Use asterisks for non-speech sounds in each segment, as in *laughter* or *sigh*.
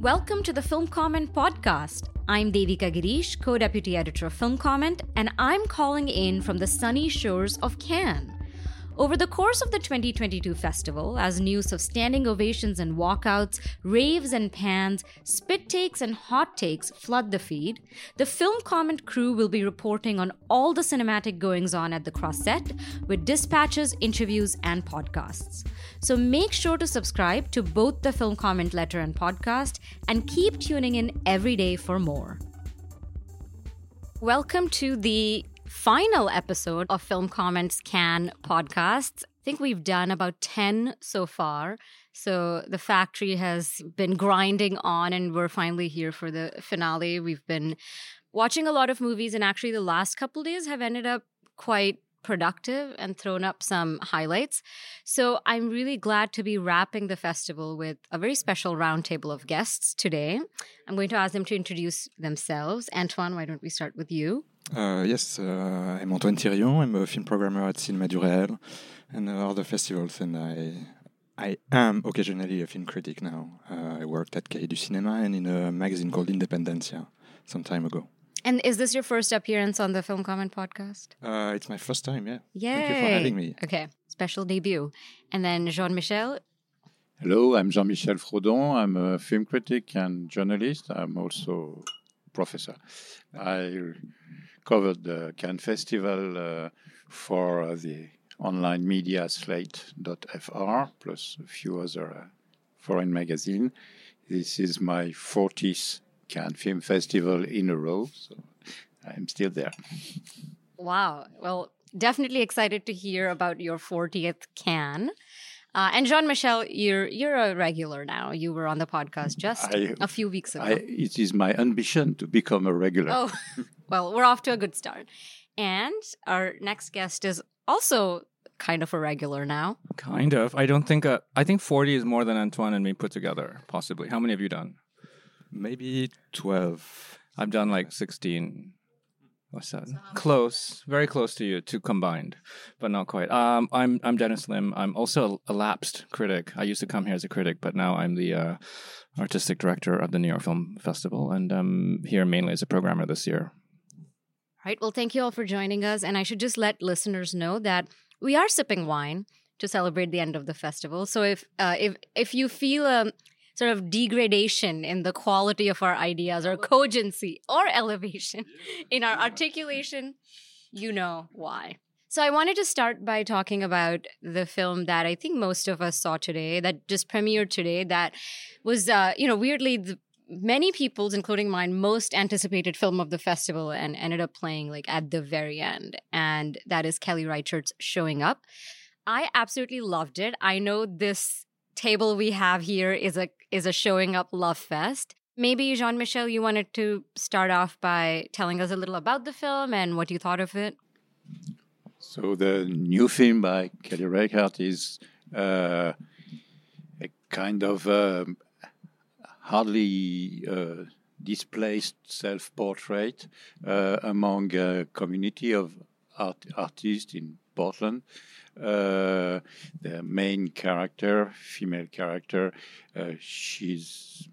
Welcome to the Film Comment podcast. I'm Devika Girish, co deputy editor of Film Comment, and I'm calling in from the sunny shores of Cannes. Over the course of the 2022 festival, as news of standing ovations and walkouts, raves and pans, spit takes and hot takes flood the feed, the film comment crew will be reporting on all the cinematic goings on at the Croisette with dispatches, interviews, and podcasts. So make sure to subscribe to both the film comment letter and podcast and keep tuning in every day for more. Welcome to the final episode of Film Comments Cannes podcasts. I think we've done about 10 so far. So the factory has been grinding on, and we're finally here for the finale. We've been watching a lot of movies, and actually, the last couple days have ended up quite productive and thrown up some highlights. So I'm really glad to be wrapping the festival with a very special roundtable of guests today. I'm going to ask them to introduce themselves. Antoine, why don't we start with you? Uh, yes, uh, I'm Antoine Thirion. I'm a film programmer at Cinéma du Réel and other festivals, and I I am occasionally a film critic now. Uh, I worked at Cahiers du Cinéma and in a magazine called Independencia some time ago. And is this your first appearance on the Film Comment podcast? Uh, it's my first time, yeah. Yay. Thank you for having me. Okay, special debut. And then Jean Michel. Hello, I'm Jean Michel Frodon. I'm a film critic and journalist. I'm also professor. I covered the Cannes Festival uh, for the online media slate.fr plus a few other uh, foreign magazines. This is my 40th Cannes Film Festival in a row, so I'm still there. Wow. Well, definitely excited to hear about your 40th Cannes. Uh, and Jean Michel, you're you're a regular now. You were on the podcast just I, a few weeks ago. I, it is my ambition to become a regular. Oh, *laughs* well, we're off to a good start. And our next guest is also kind of a regular now. Kind of. I don't think. Uh, I think forty is more than Antoine and me put together. Possibly. How many have you done? Maybe twelve. I've done like sixteen. What's that? Close, very close to you, two combined, but not quite. Um, I'm I'm Dennis Lim. I'm also a lapsed critic. I used to come here as a critic, but now I'm the uh, artistic director of the New York Film Festival, and I'm here mainly as a programmer this year. Right. Well, thank you all for joining us, and I should just let listeners know that we are sipping wine to celebrate the end of the festival. So if uh, if if you feel a sort of degradation in the quality of our ideas or cogency or elevation in our articulation, you know why. So I wanted to start by talking about the film that I think most of us saw today, that just premiered today, that was, uh, you know, weirdly the, many people's, including mine, most anticipated film of the festival and ended up playing like at the very end. And that is Kelly Reichardt's Showing Up. I absolutely loved it. I know this table we have here is a is a showing up love fest. Maybe Jean Michel, you wanted to start off by telling us a little about the film and what you thought of it. So the new film by Kelly Reichardt is uh, a kind of uh, hardly uh, displaced self-portrait uh, among a community of art artists in Portland. Uh, the main character, female character, uh, she's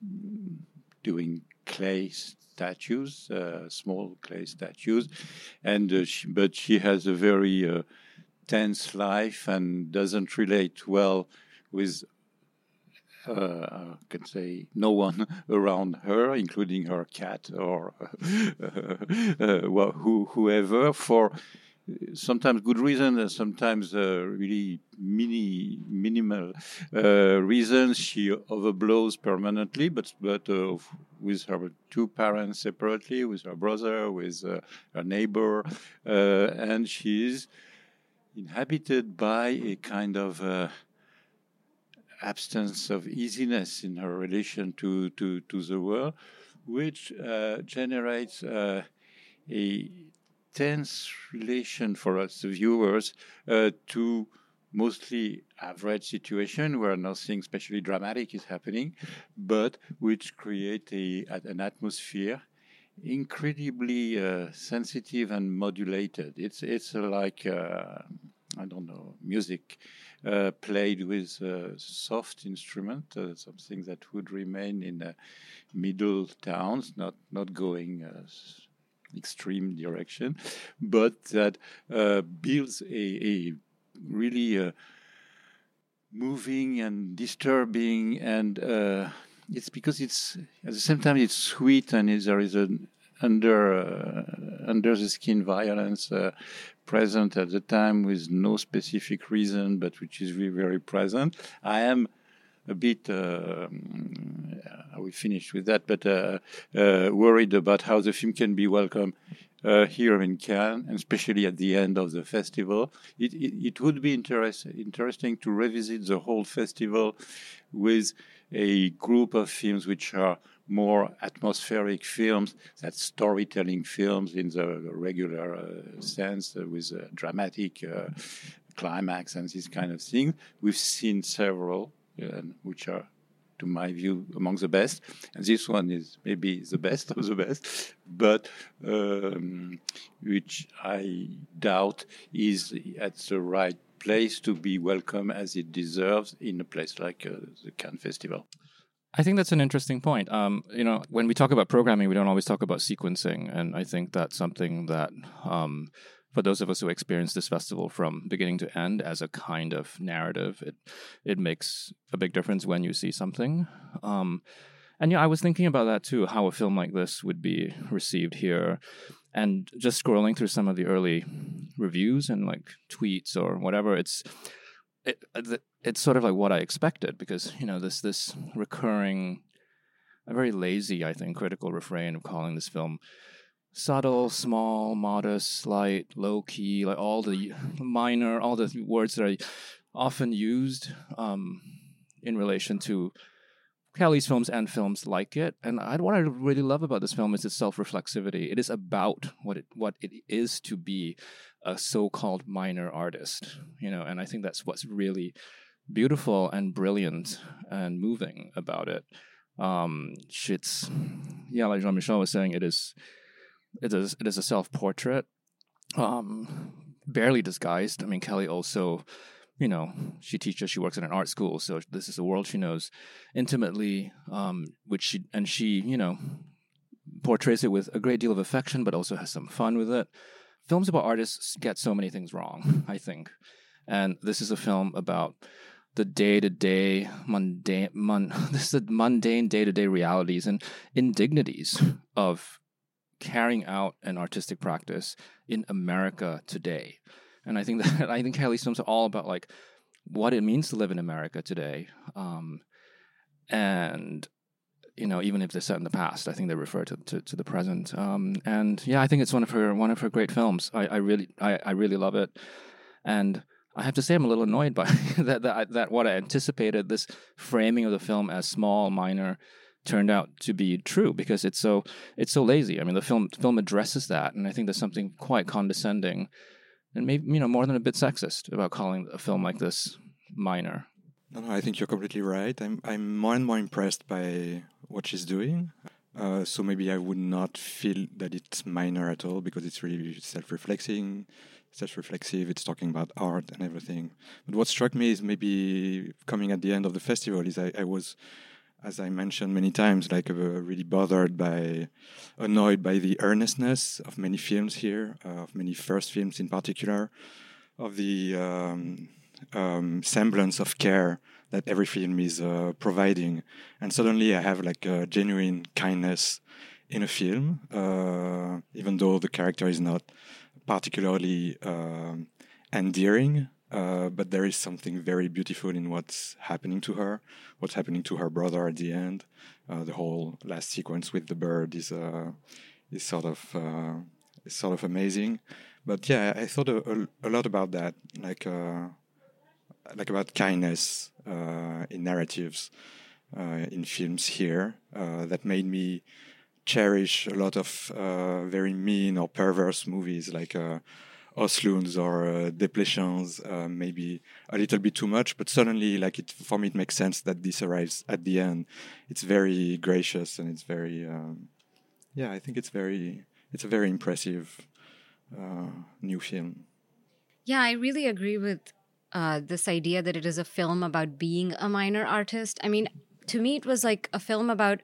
doing clay statues, uh, small clay statues, and uh, she, but she has a very tense life and doesn't relate well with uh, I can say no one *laughs* around her, including her cat or *laughs* uh, uh, who, whoever, for sometimes good reasons and sometimes uh, really mini minimal uh, reasons she overblows permanently but but uh, with her two parents separately with her brother with uh, her neighbor and she is inhabited by a kind of absence of easiness in her relation to to to the world which generates a tense relation for us, the viewers, uh, to mostly average situation where nothing especially dramatic is happening, but which create a, an atmosphere incredibly uh, sensitive and modulated. It's it's uh, like uh, I don't know music uh, played with soft instrument, uh, something that would remain in middle towns, not not going extreme direction, but that builds a, a really moving and disturbing and uh, it's because it's at the same time it's sweet and there is an under uh, under the skin violence uh, present at the time with no specific reason but which is very present i am a bit uh, I will finish with that but uh, uh, worried about how the film can be welcome uh, here in Cannes, and especially at the end of the festival. It, it, it would be interest, interesting to revisit the whole festival with a group of films which are more atmospheric films, that storytelling films in the regular uh, sense, uh, with a dramatic uh, climax and this kind of thing. We've seen several, uh, which are to my view, among the best. And this one is maybe the best of the best, but um, which I doubt is at the right place to be welcome as it deserves in a place like uh, the Cannes Festival. I think that's an interesting point. Um, you know, when we talk about programming, we don't always talk about sequencing, and I think that's something that um, for those of us who experience this festival from beginning to end as a kind of narrative, it it makes a big difference when you see something. Um, and yeah, I was thinking about that too, how a film like this would be received here. And just scrolling through some of the early reviews and like tweets or whatever, it's it, it's sort of like what I expected because you know this this recurring, a very lazy, I think, critical refrain of calling this film subtle, small, modest, light, low key, like all the minor, all the words that are often used um, in relation to Kelly's films and films like it. And I, what I really love about this film is its self-reflexivity. It is about what it what it is to be a so-called minor artist, you know. And I think that's what's really beautiful and brilliant and moving about it. Um, it's yeah, like Jean Michel was saying, it is it is it is a self portrait, um, barely disguised. I mean, Kelly also, you know, she teaches. She works in an art school, so this is a world she knows intimately. Um, which she and she, you know, portrays it with a great deal of affection, but also has some fun with it. Films about artists get so many things wrong, I think, and this is a film about the day to day mundane, mun, *laughs* this is the mundane day to day realities and indignities of carrying out an artistic practice in America today. And I think *laughs* that I think Kelly's films are all about like what it means to live in America today. Um, and you know, even if they're set in the past, I think they refer to, to, to the present. Um, and yeah, I think it's one of her one of her great films. I, I really I, I really love it. And I have to say I'm a little annoyed by *laughs* that that that what I anticipated this framing of the film as small, minor, turned out to be true because it's so it's so lazy. I mean, the film the film addresses that, and I think there's something quite condescending and maybe you know more than a bit sexist about calling a film like this minor. No, no, I think you're completely right. I'm I'm more and more impressed by what she's doing. Uh, so maybe I would not feel that it's minor at all because it's really self-reflecting, self-reflexive. It's talking about art and everything. But what struck me is maybe coming at the end of the festival is I, I was as I mentioned many times, like uh, really bothered by, annoyed by the earnestness of many films here, uh, of many first films in particular, of the um, um, semblance of care that every film is uh, providing. And suddenly I have like a genuine kindness in a film, uh, even though the character is not particularly um, endearing. Uh, but there is something very beautiful in what's happening to her, what's happening to her brother at the end. Uh, the whole last sequence with the bird is uh, is sort of uh, is sort of amazing. But yeah, I thought a, a, a lot about that, like uh, like about kindness in narratives in films here that made me cherish a lot of very mean or perverse movies like Östlund's or uh, Desplechin's uh, maybe a little bit too much, but suddenly, like it for me, it makes sense that this arrives at the end. It's very gracious and it's very, um, yeah, I think it's very it's a very impressive uh, new film. Yeah, I really agree with uh, this idea that it is a film about being a minor artist. I mean, to me, it was like a film about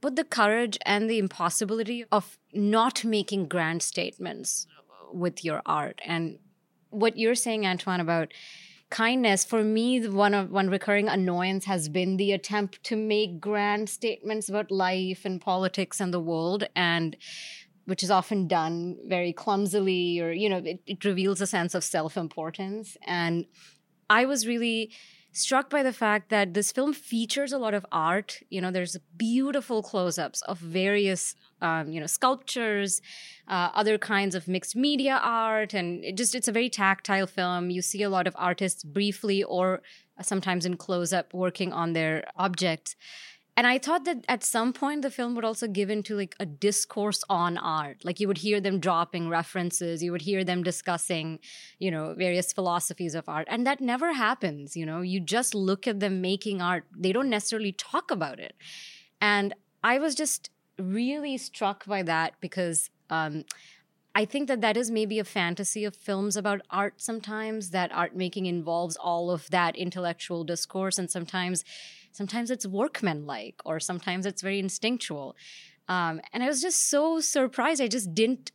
both the courage and the impossibility of not making grand statements with your art. And what you're saying, Antoine, about kindness for me one of one recurring annoyance has been the attempt to make grand statements about life and politics and the world and which is often done very clumsily or you know it, it reveals a sense of self-importance and i was really struck by the fact that this film features a lot of art. You know there's beautiful close-ups of various um, you know sculptures uh, other kinds of mixed media art and it just it's a very tactile film. You see a lot of artists briefly or sometimes in close-up working on their objects and i thought that at some point the film would also give into like a discourse on art. Like you would hear them dropping references you would hear them discussing you know various philosophies of art. And that never happens you know? You just look at them making art. They don't necessarily talk about it. And i was just really struck by that because um, I think that that is maybe a fantasy of films about art sometimes that art making involves all of that intellectual discourse. And sometimes sometimes it's workmanlike or sometimes it's very instinctual. Um, and i was just so surprised. I just didn't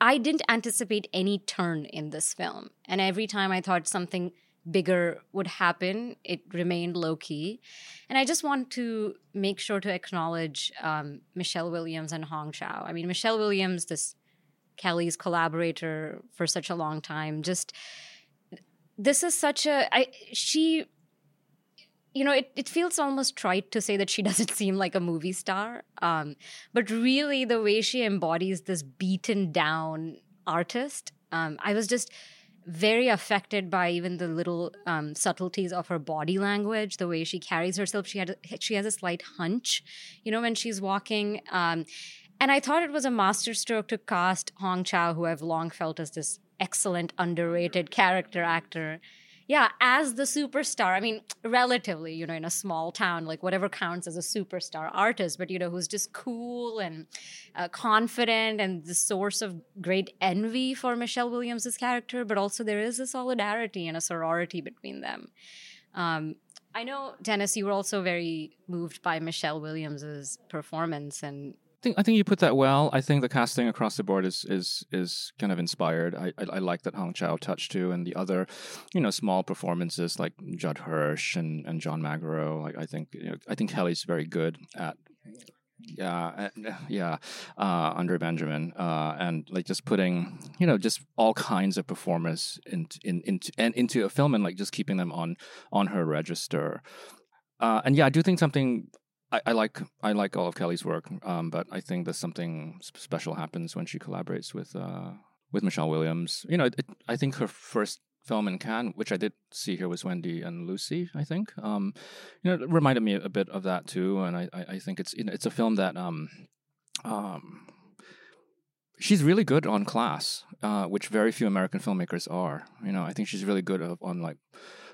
i didn't anticipate any turn in this film. And every time i thought something bigger would happen it remained low key and i just want to make sure to acknowledge um, michelle williams and hong chau i mean michelle williams this kelly's collaborator for such a long time just this is such a I, she you know, it, it feels almost trite to say that she *laughs* doesn't seem like a movie star. Um, but really, the way she embodies this beaten down artist, um, I was just very affected by even the little um, subtleties of her body language, the way she carries herself. She had she has a slight hunch, you know, when she's walking. Um, and I thought it was a masterstroke to cast Hong Chau, who I've long felt as this excellent, underrated character actor yeah, as the superstar. I mean, relatively, you know, in a small town, like whatever counts as a superstar artist, but you know, who's just cool and uh, confident and the source of great envy for Michelle Williams's character. But also, there is a solidarity and a sorority between them. Um, I know, Dennis, you were also very moved by Michelle Williams's performance and think I think you put that well. I think the casting across the board is is is kind of inspired. I I, I like that Hong Chau touched to, and the other, you know, small performances like Judd Hirsch and, and John Magaro. Like I think you know, I think Kelly's very good at yeah *laughs* yeah uh andre benjamin uh and like just putting you know just all kinds of performers in, in into and into a film and like just keeping them on on her register uh and yeah i do think something I, I, like I like all of Kelly's work, um, but I think that something special happens when she collaborates with uh, with Michelle Williams. You know, it, I think her first film in Cannes, which I did see here, was Wendy and Lucy. I think, um, you know, it reminded me a bit of that too, and I, I, I think it's you know, it's a film that um, um, she's really good on class, uh, which very few American filmmakers are. You know, I think she's really good on like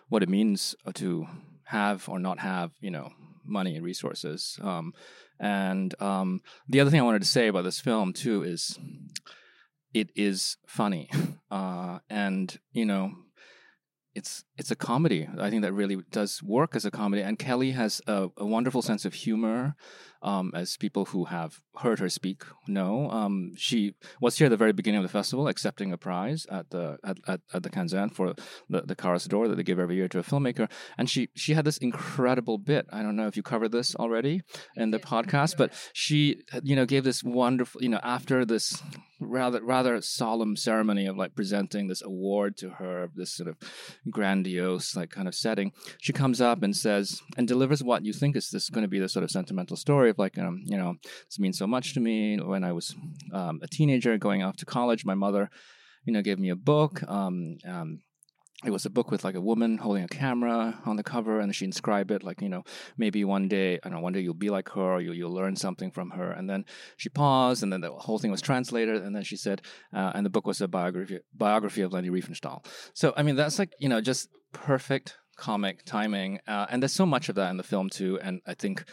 what it means to have or not have, you know, money and resources. Um, and um, the other thing I wanted to say about this film too is it is funny, *laughs* uh, and you know, it's it's a comedy. I think that really does work as a comedy. And Kelly has a, a wonderful sense of humor um, as people who have heard her speak know. Um, she was here at the very beginning of the festival, accepting a prize at the at, at, at the Cannes for the the Carrosse d'Or that they give every year to a filmmaker, and she she had this incredible bit. I don't know if you covered this already in the podcast, but she you know gave this wonderful you know after this rather rather solemn ceremony of like presenting this award to her, this sort of grandiose like kind of setting. She comes up and says and delivers what you think is this going to be the sort of sentimental story of like, um, you know, this means so much to me. When I was um, a teenager going off to college, my mother, you know, gave me a book. Um, um, it was a book with like a woman holding a camera on the cover, and she inscribed it like, you know, maybe one day, I don't know, one day you'll be like her, or you'll, you'll learn something from her. And then she paused, and then the whole thing was translated, and then she said, uh, and the book was a biography biography of Leni Riefenstahl. So I mean, that's like you know, just perfect comic timing, uh, and there's so much of that in the film too. And I think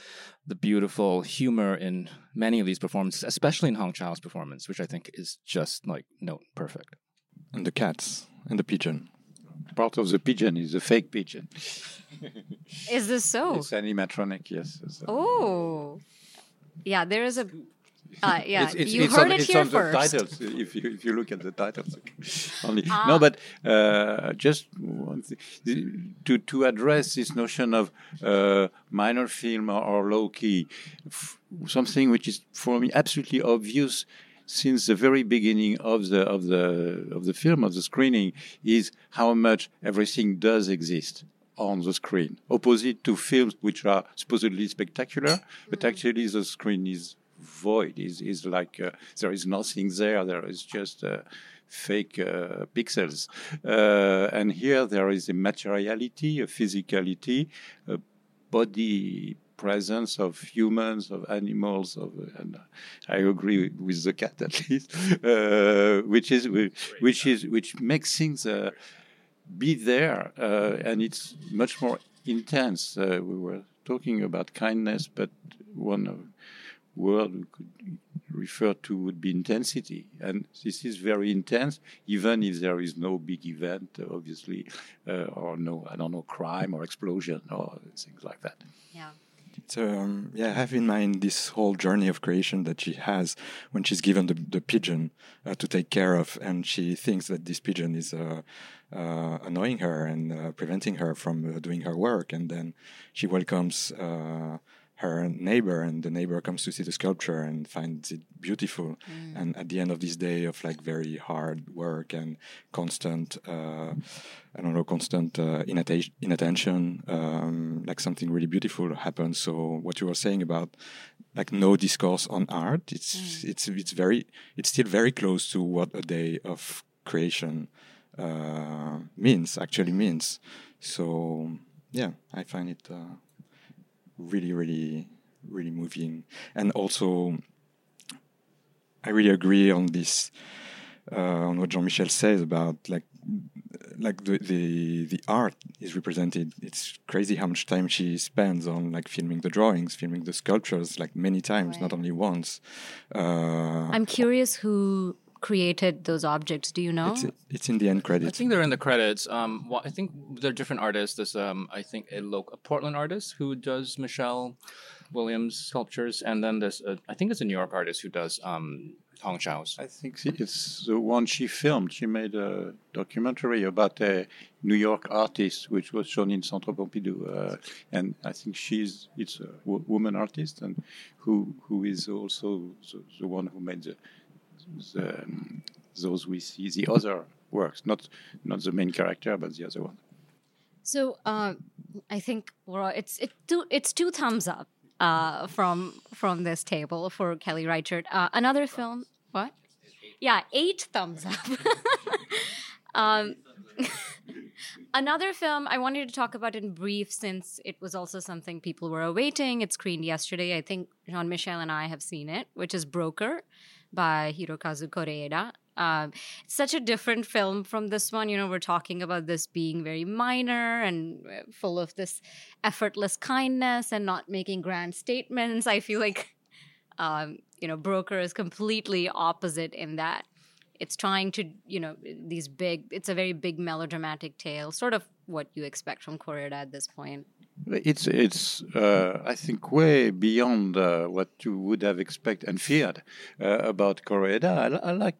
the beautiful humor in many of these performances, especially in Hong Chau's performance, which I think is just like note perfect. And the cats and the pigeon. Part of the pigeon is a fake pigeon. Is this *laughs* so? It's animatronic, yes. So- Oh, yeah. There is a. Uh, yeah, It's, it's, you it's heard on, it it's here on first. the titles. If you if you look at the titles, *laughs* only Ah. no. But uh, just one thing to to address this notion of uh, minor film or, or low key, f- something which is for me absolutely obvious since the very beginning of the of the of the film of the screening is how much everything does exist on the screen, opposite to films which are supposedly spectacular, but actually the screen is void. is is like uh, there is nothing there. There is just uh, fake uh, pixels, uh, and here there is a materiality, a physicality, a body presence of humans, of animals, of and I agree with the cat at least, uh, which is which is which makes things uh, be there, uh, and it's much more intense. Uh, we were talking about kindness, but one word we could refer to would be intensity, and this is very intense, even if there is no big event, obviously, uh, or no I don't know crime or explosion or things like that. Yeah. Um, yeah, have in mind this whole journey of creation that she has when she's given the, the pigeon uh, to take care of, and she thinks that this pigeon is uh, uh, annoying her and uh, preventing her from uh, doing her work, and then she welcomes uh, her neighbor, and the neighbor comes to see the sculpture and finds it beautiful. And at the end of this day of like very hard work and constant, uh, I don't know, constant uh, inatta- inattention, um, like something really beautiful happens. So what you were saying about like no discourse on art, it's it's it's very it's still very close to what a day of creation uh, means actually means. So yeah, I find it. Really, really, really moving. And also, I really agree on this, uh, on what Jean-Michel says about like, like the, the the art is represented. It's crazy how much time she spends on like filming the drawings, filming the sculptures, like many times, not only once. Uh, I'm curious who created those objects. Do you know? it's, it's in the end credits. I think they're in the credits. Um, well, I think they're different artists. There's um, I think a local a Portland artist who does Michelle Williams sculptures, and then there's a, I think it's a New York artist who does um, Hong Chau's. I think she- it's the one she filmed. She made a documentary about a New York artist, which was shown in Centre Pompidou, uh, and I think she's it's a woman artist, and who who is also the, the one who made the, the um, those we see the other works, not not the main character, but the other one. So uh, I think we're it's it two it's two thumbs up uh, from from this table for Kelly Reichardt. Uh, another film, what? Yeah, eight thumbs up. *laughs* um, *laughs* another film I wanted to talk about in brief, since it was also something people were awaiting. It screened yesterday. I think Jean Michel and I have seen it, which is Broker by Hirokazu Koreeda. Um, such a different film from this one. You know, we're talking about this being very minor and uh, full of this effortless kindness and not making grand statements. I feel like, um, you know, Broker is completely opposite in that. It's trying to, you know, these big, it's a very big melodramatic tale, sort of what you expect from Koreeda at this point. It's it's uh, I think way beyond uh, what you would have expected and feared uh, about Koreeda. I, I like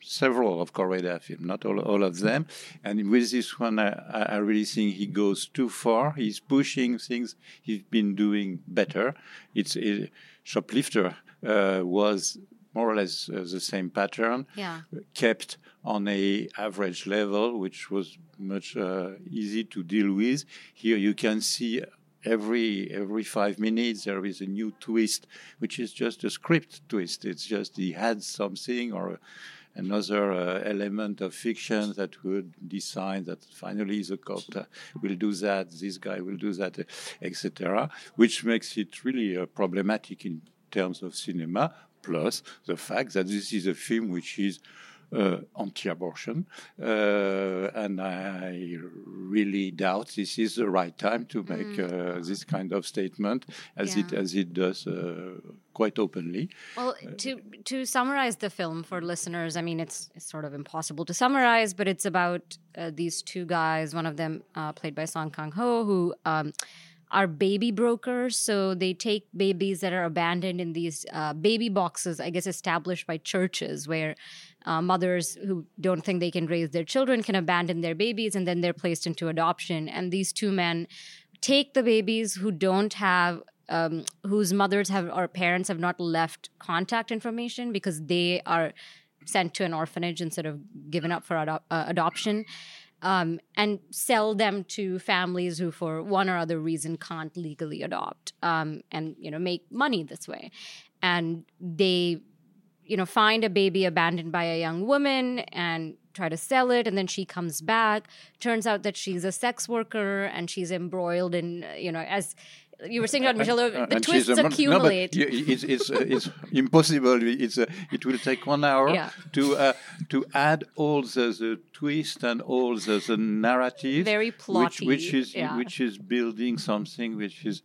several of Koreeda films, not all, all of them. And with this one, I, I really think he goes too far. He's pushing things he's been doing better. It's a shoplifter uh, was more or less uh, the same pattern Yeah. kept on a average level, which was much uh, easy to deal with. Here you can see every every five minutes there is a new twist, which is just a script twist. It's just he had something or another uh, element of fiction that would decide that finally the cop will do that, this guy will do that, etc., which makes it really uh, problematic in terms of cinema. Plus the fact that this is a film which is uh, anti-abortion, uh, and I really doubt this is the right time to make uh, this kind of statement, as it as it does uh, quite openly. Well, to to summarize the film for listeners, I mean, it's, it's sort of impossible to summarize, but it's about uh, these two guys. One of them, uh, played by Song Kang Ho, who um, are baby brokers. So they take babies that are abandoned in these uh, baby boxes, I guess, established by churches, where uh, mothers who don't think they can raise their children can abandon their babies, and then they're placed into adoption. And these two men take the babies who don't have um, whose mothers have or parents have not left contact information because they are sent to an orphanage instead of given up for ado- uh, adoption um, and sell them to families who for one or other reason can't legally adopt um, and you know make money this way. And they you know find a baby abandoned by a young woman and try to sell it and then she comes back. Turns out that she's a sex worker and she's embroiled in you know as you were saying about Michelle, Uh, the and twists a mon- no, accumulate. it's it's, uh, it's impossible. It's uh, it will take one hour Yeah. to uh, to add all the, the twist and all the, the narrative, Very which plotty, which is yeah. which is building something which is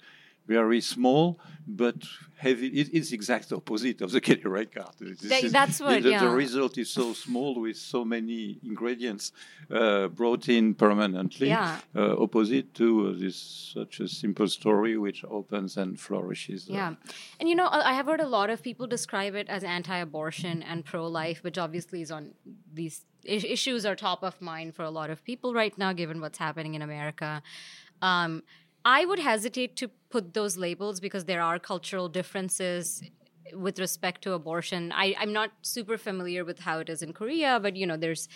very small but heavy. It, it's exact opposite of the Kelly Reichardt. This That- is- that's what- the, yeah. the result is so small with so many ingredients uh, brought in permanently. Yeah. Uh, opposite to uh, this such a simple story which opens and flourishes. uh, Yeah. And you know, I I have heard a lot of people describe it as anti abortion and pro life, which obviously is on these issues are top of mind for a lot of people right now, given what's happening in America. Um, I would hesitate to put those labels because there are cultural differences with respect to abortion. I, I'm not super familiar with how it is in Korea, but you know, there's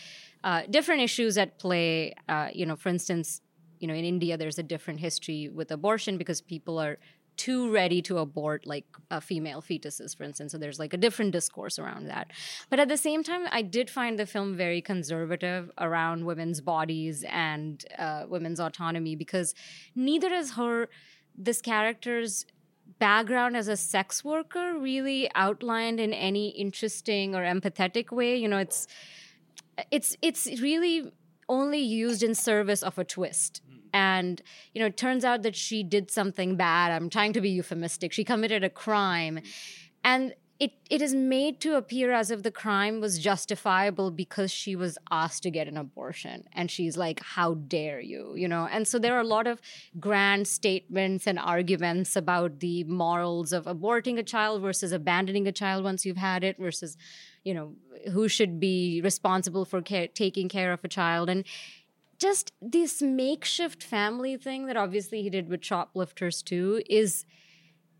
uh, different issues at play. Uh, you know, for instance, you know, in India, there's a different history with abortion because people are too ready to abort like uh, female fetuses, for instance. So there's like a different discourse around that. But at the same time, I did find the film very conservative around women's bodies and uh, women's autonomy because neither is her, this character's background as a sex worker really outlined in any interesting or empathetic way. You know, it's it's it's really only used in service of a twist and you know it turns out that she did something bad. I'm trying to be euphemistic. She committed a crime. And it, it is made to appear as if the crime was justifiable because she was asked to get an abortion. And she's like how dare you you know? And so there are a lot of grand statements and arguments about the morals of aborting a child versus abandoning a child once you've had it versus you know who should be responsible for care, taking care of a child. And just this makeshift family thing that obviously he did with shoplifters too is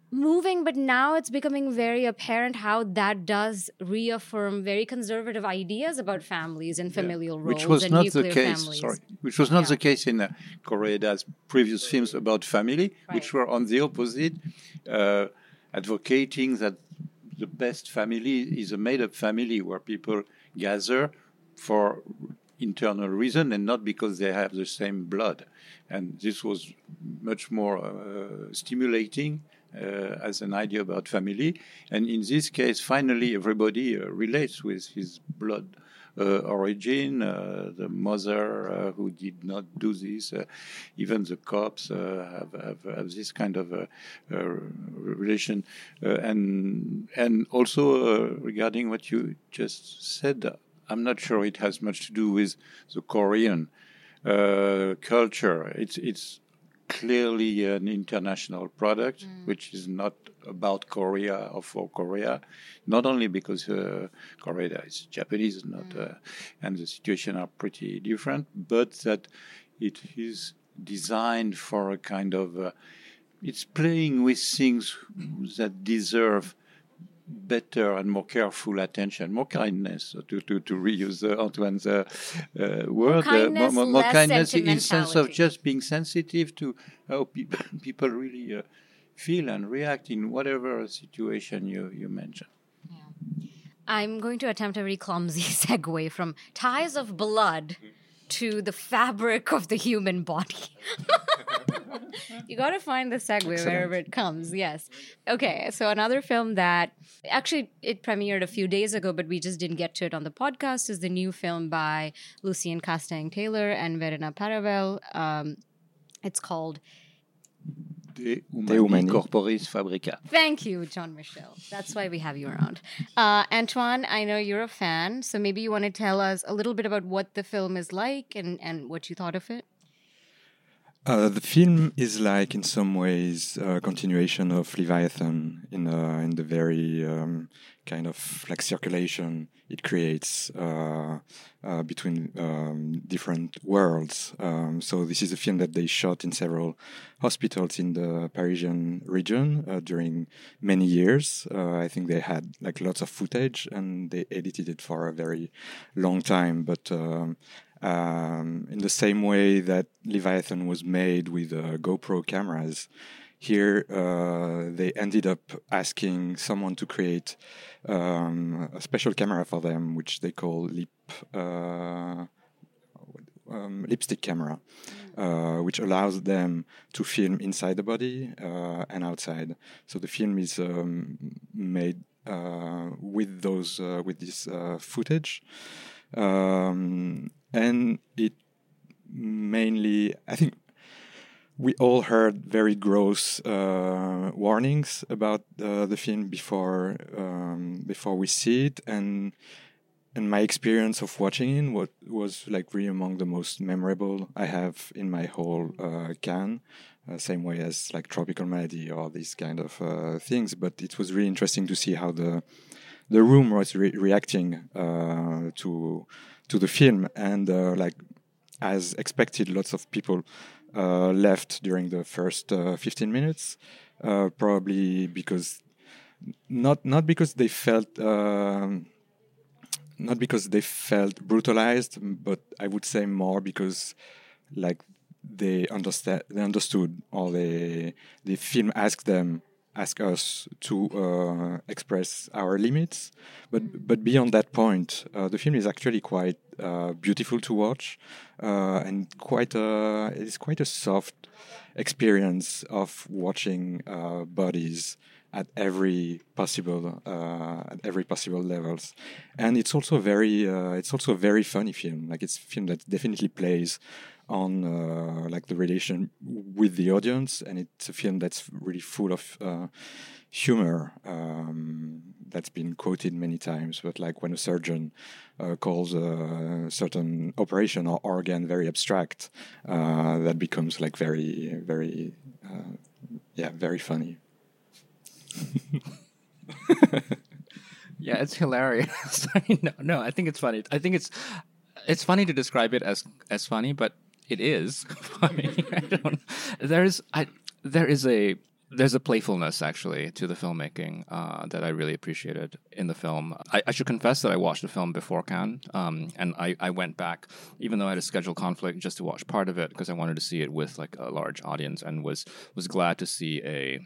moving but now it's becoming very apparent how that does reaffirm very conservative ideas about families and familial roles which was not the case. families. Sorry, which was not Yeah. the case in uh, Koreeda's previous films about family, which were on the opposite, uh, advocating that the best family is a made-up family where people gather for internal reason and not because they have the same blood. And this was much more uh, stimulating uh, as an idea about family. And in this case, finally, everybody uh, relates with his blood uh, origin, uh, the mother uh, who did not do this, even the cops have, have, have this kind of relation. And, and also, regarding what you just said, I'm not sure it has much to do with the Korean uh, culture. It's, it's clearly an international product, which is not about Korea or for Koreeda. Not only because uh, Korea is Japanese, not, uh, and the situation are pretty different, but that it is designed for a kind of. Uh, it's playing with things that deserve better and more careful attention, more kindness, to, to, to reuse uh, Antoine's uh, uh, word. kindness, more, more less kindness in sense of just being sensitive to how people, *laughs* people really uh, feel and react in whatever situation you, you mention. I'm going to attempt a very clumsy *laughs* segue from ties of blood to the fabric of the human body. *laughs* you got to find the segue Excellent. wherever it comes. Yes. Okay. So another film that actually it premiered a few days ago, but we just didn't get to it on the podcast is the new film by Lucien Castaing Taylor and Verena Paravel. Um, it's called De De Humani Humani. Corporis Fabrica. Thank you, John Michel. That's why we have you around. Uh, Antoine, I know you're a fan, so maybe you want to tell us a little bit about what the film is like and, and what you thought of it. Uh, the film is like, in some ways, a continuation of Leviathan in uh, in the very um, kind of like circulation it creates uh, uh, between um, different worlds. Um, so this is a film that they shot in several hospitals in the Parisian region uh, during many years. Uh, I think they had like lots of footage and they edited it for a very long time, but. Um, um, in the same way that Leviathan was made with uh, GoPro cameras, here uh, they ended up asking someone to create um, a special camera for them, which they call lip. Uh, um, lipstick camera, uh, which allows them to film inside the body uh, and outside. So the film is um, made uh, with those uh, with this uh, footage, um, and it mainly I think we all heard very gross uh, warnings about uh, the film before um, before we see it, and and my experience of watching it what was like really among the most memorable I have in my whole uh, Cannes. Uh, same way as like tropical malady or these kind of uh, things, but it was really interesting to see how the the room was re- reacting uh, to to the film, and like as expected, lots of people left during the first uh, 15 minutes, uh, probably because not not because they felt um, not because they felt brutalized, but I would say more because like they understand they understood or they the film asked them ask us to uh, express our limits but but beyond that point uh, the film is actually quite uh, beautiful to watch uh, and quite a it's quite a soft experience of watching uh, bodies at every possible uh, at every possible levels. And it's also very it's also a very funny film. Like it's a film that definitely plays on uh, like the relation with the audience and it's a film that's really full of uh, humor um, that's been quoted many times but like when a surgeon uh, calls a certain operation or organ very abstract uh, that becomes like very very uh, yeah very funny *laughs* Yeah, it's hilarious. *laughs* No, no, I think it's funny. I think it's it's funny to describe it as as funny, but it is. *laughs* I don't. There's I there is a there's a playfulness actually to the filmmaking uh, that I really appreciated in the film. I, I, should confess that I watched the film before Cannes, um, and I, I went back, even though I had a schedule conflict, just to watch part of it because I wanted to see it with like a large audience, and was was glad to see a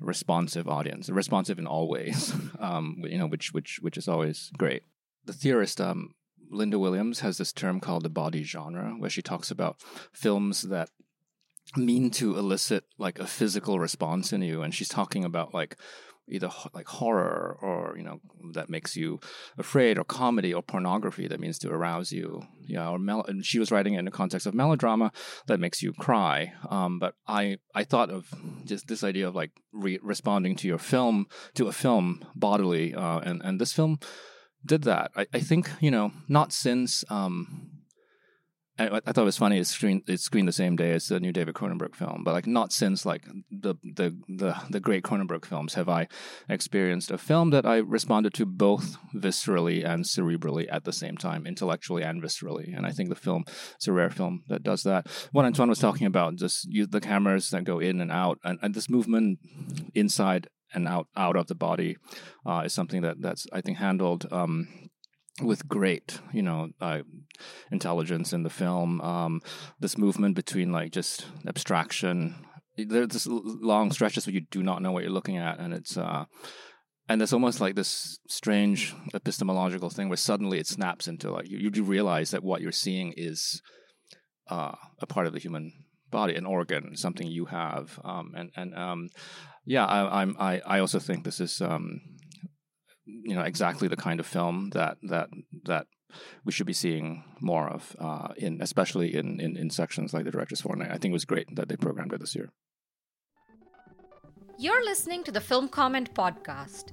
responsive audience, responsive in all ways, *laughs* um, you know, which which which is always great. The theorist um, Linda Williams has this term called the body genre, where she talks about films that mean to elicit like a physical response in you, and she's talking about like either like horror or you know that makes you afraid or comedy or pornography that means to arouse you yeah or mel- and she was writing it in the context of melodrama that makes you cry. Um, but i i thought of just this idea of like re- responding to your film to a film bodily uh, and and this film did that i, I think you know not since um, I, I, thought it was funny. It's screened. It's screened the same day as the new David Cronenberg film, but like not since like the the the the great Cronenberg films have I experienced a film that I responded to both viscerally and cerebrally at the same time, intellectually and viscerally. And I think the film is a rare film that does that. What Antoine was talking about, just use the cameras that go in and out, and, and this movement inside and out out of the body uh, is something that that's I think handled. Um, with great, you know, uh, intelligence in the film. Um, this movement between like just abstraction. There's this long stretches where you do not know what you're looking at, and it's uh, and there's almost like this strange epistemological thing where suddenly it snaps into like you, you realize that what you're seeing is uh, a part of the human body, an organ, something you have, um, and and um, yeah, I, I'm I, I also think this is um, you know exactly the kind of film that that that we should be seeing more of uh, in especially in, in in sections like the director's fortnight. I think it was great that they programmed it this year. You're listening to the Film Comment Podcast.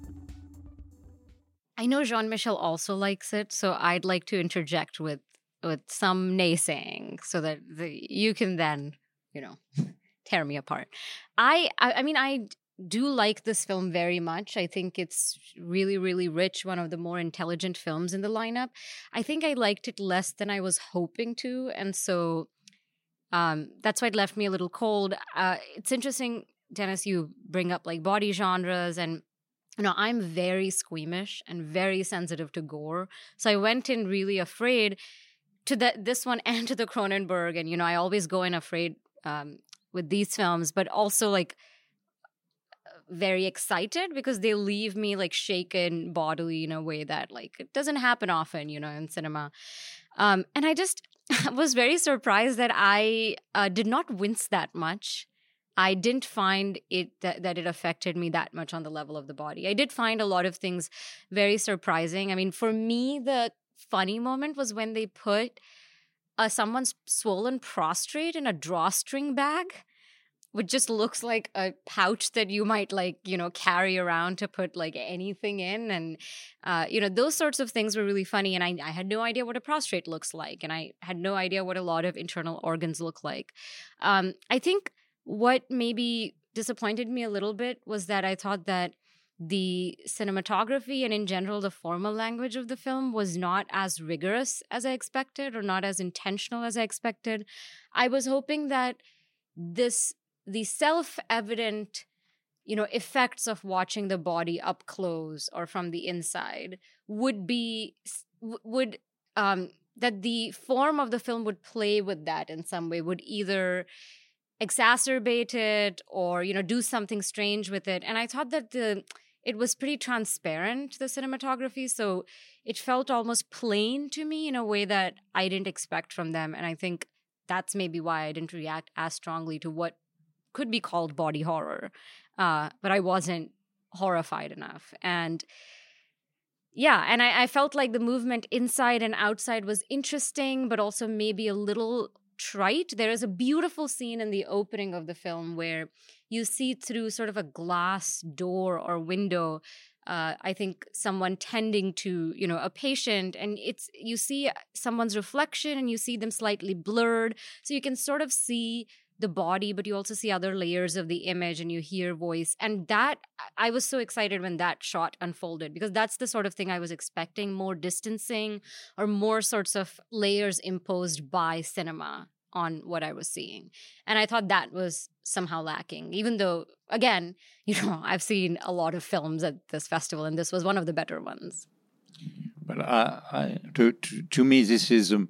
I know Jean Michel also likes it, so I'd like to interject with with some naysaying so that the, you can then, you know, *laughs* tear me apart. I, I I mean I do like this film very much. I think it's really, really rich, one of the more intelligent films in the lineup. I think I liked it less than I was hoping to. And so um, that's why it left me a little cold. Uh, it's interesting, Dennis, you bring up like body genres and you know, I'm very squeamish and very sensitive to gore. So I went in really afraid to the, this one *laughs* and to the Cronenberg. And, you know, I always go in afraid um, with these films, but also like very excited because they leave me like shaken bodily in a way that like it doesn't happen often, you know, in cinema. Um, and I just *laughs* was very surprised that I uh, did not wince that much I didn't find it that, that it affected me that much on the level of the body. I did find a lot of things very surprising. I mean, for me, the funny moment was when they put uh, someone's swollen prostrate in a drawstring bag, which just looks like a pouch that you might like, you know, carry around to put like anything in. And, uh, you know, those sorts of things were really funny. And I, I had no idea what a prostrate looks like. And I had no idea what a lot of internal organs look like. Um, I think what maybe disappointed me a little bit was that I thought that the cinematography and in general the formal language of the film was not as rigorous as I expected or not as intentional as I expected. I was hoping that this the self-evident you know effects of watching the body up close or from the inside would be would um that the form of the film would play with that in some way would either exacerbate it or you know do something strange with it. And i thought that the it was pretty transparent the cinematography so it felt almost plain to me in a way that i didn't expect from them. And i think that's maybe why i didn't react as strongly to what could be called body horror. Uh, but i wasn't horrified enough. And yeah and I, I felt like the movement inside and outside was interesting but also maybe a little trite. There is a beautiful scene in the opening of the film where you see through sort of a glass door or window uh, I think someone tending to you know a patient, and it's you see someone's reflection and you see them slightly blurred, so you can sort of see the body, but you also see other layers of the image and you hear voice. And that I was so excited when that shot unfolded because that's the sort of thing I was expecting more distancing or more sorts of layers imposed by cinema on what I was seeing. And I thought that was somehow lacking, even though, again, *laughs* you know, I've seen a lot of films at this festival and this was one of the better ones. But I, I, to, to, to me, this is um,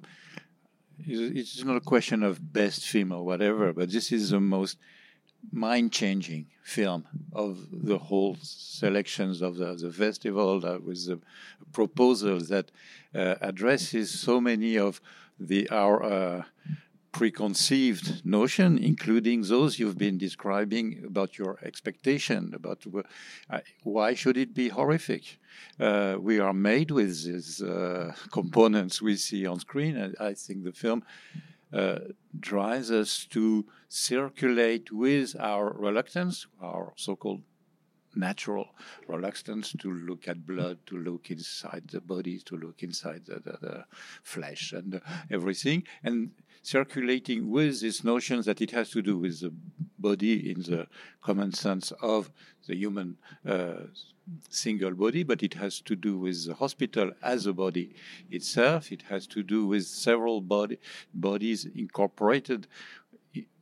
it's not a question of best film or whatever, but this is the most mind-changing film of the whole selections of the, the festival that with the proposal that uh, addresses so many of the our uh, preconceived notion, including those you've been describing about your expectation about uh, why should it be horrific. Uh, we are made with these uh, components we see on screen. and I think the film uh, drives us to circulate with our reluctance, our so-called natural reluctance to look at blood, to look inside the body, to look inside the, the, the flesh and everything, and circulating with these notions that it has to do with the body in the common sense of the human uh, single body, but it has to do with the hospital as a body itself. It has to do with several body, bodies incorporated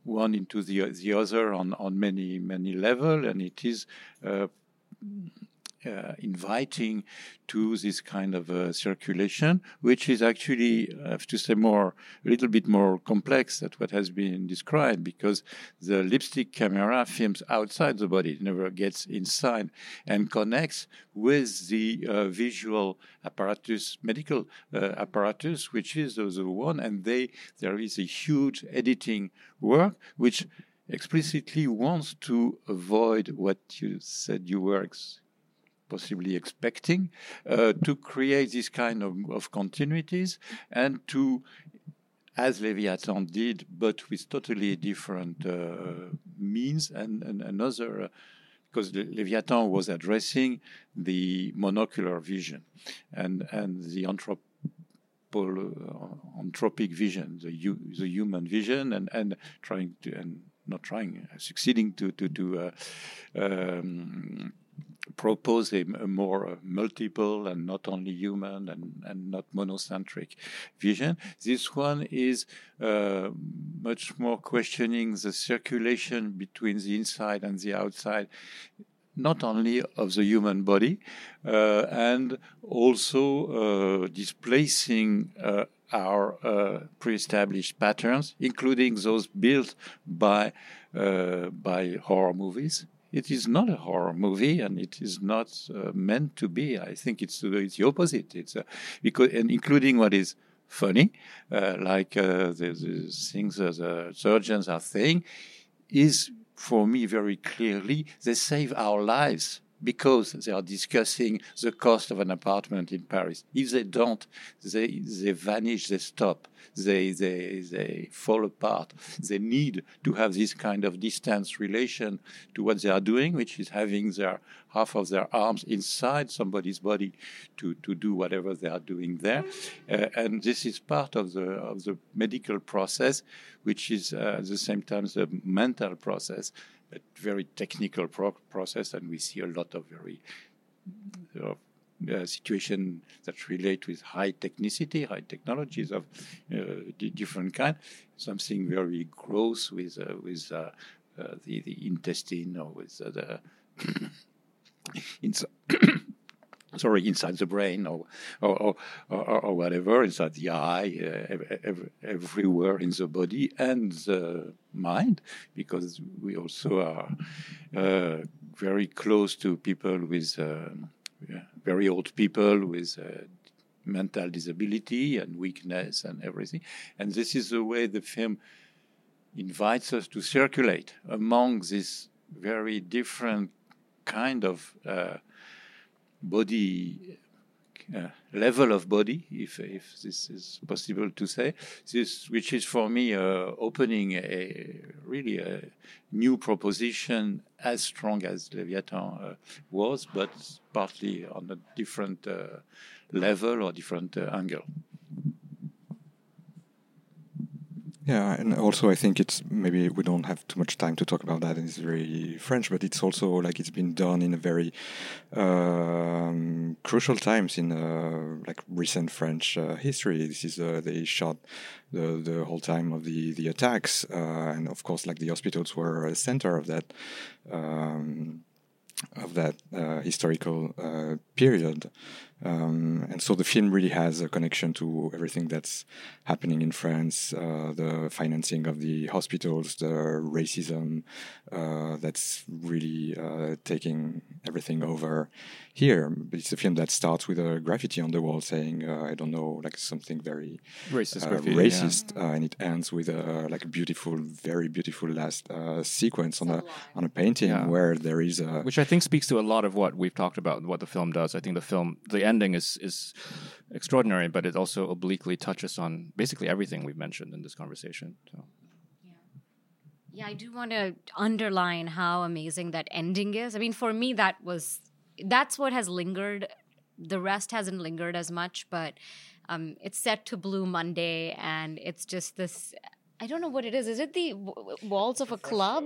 one into the the other on on many many levels, and it is. Uh, uh, inviting to this kind of uh, circulation, which is actually, I have to say, more a little bit more complex than what has been described, because the lipstick camera films outside the body, it never gets inside, and connects with the uh, visual apparatus, medical uh, apparatus, which is the one, and they there is a huge editing work which explicitly wants to avoid what you said you were ex- possibly expecting, uh, to create this kind of, of continuities and to as Leviathan did, but with totally different uh, means and, and another, uh, because Leviathan was addressing the monocular vision and, and the anthropo- uh, anthropic vision, the, the human vision, and, and trying to, and not trying, succeeding to, to, to uh, um, propose a, a more uh, multiple and not only human and, and not monocentric vision. This one is uh, much more questioning the circulation between the inside and the outside not only of the human body, uh, and also uh, displacing uh, our uh, pre-established patterns, including those built by uh, by horror movies it is not a horror movie, and it is not uh, meant to be. I think it's it's the opposite. It's uh, because and including what is funny, uh, like uh, the, the, things that the surgeons are saying, is for me very clearly they save our lives because they are discussing the cost of an apartment in Paris. If they don't, they, they vanish, they stop, they, they, they fall apart. They need to have this kind of distance relation to what they are doing, which is having their half of their arms inside somebody's body to, to do whatever they are doing there. Uh, and this is part of the, of the medical process, which is uh, at the same time the mental process a very technical pro- process, and we see a lot of very uh, uh, situation that relate with high technicity, high technologies of uh, different kind. Something very gross with uh, with uh, uh, the the intestine or with the *coughs* sorry, inside the brain or or, or, or whatever, inside the eye, uh, every, everywhere in the body and the mind, because we also are uh, very close to people with uh, very old people with uh, mental disability and weakness and everything. And this is the way the film invites us to circulate among this very different kind of uh, body uh, level of body, if if this is possible to say, this which is for me uh, opening a really a new proposition as strong as Leviathan uh, was, but partly on a different uh, level or different uh, angle. Yeah, and also I think it's maybe we don't have too much time to talk about that. and It's very French, but it's also like it's been done in a very um, crucial times in uh, like recent French uh, history. This is uh, they shot the the whole time of the the attacks, uh, and of course, like the hospitals were a center of that. Um, of that uh, historical uh, period. Um, and so the film really has a connection to everything that's happening in France, uh, the financing of the hospitals, the racism uh, that's really uh, taking everything over here. It's a film that starts with a graffiti on the wall saying, uh, I don't know, like something very racist, uh, graffiti, racist yeah. Uh, and it ends with a like a beautiful, very beautiful last sequence on a on a painting yeah. where there is a which I think speaks to a lot of what we've talked about, what the film does. I think the film, the ending is is extraordinary, but it also obliquely touches on basically everything we've mentioned in this conversation. So. Yeah, I do want to underline how amazing that ending is. I mean, for me, that was that's what has lingered. The rest hasn't lingered as much, but um, it's set to Blue Monday, and it's just this. I don't know what it is. Is it the w- walls of a club?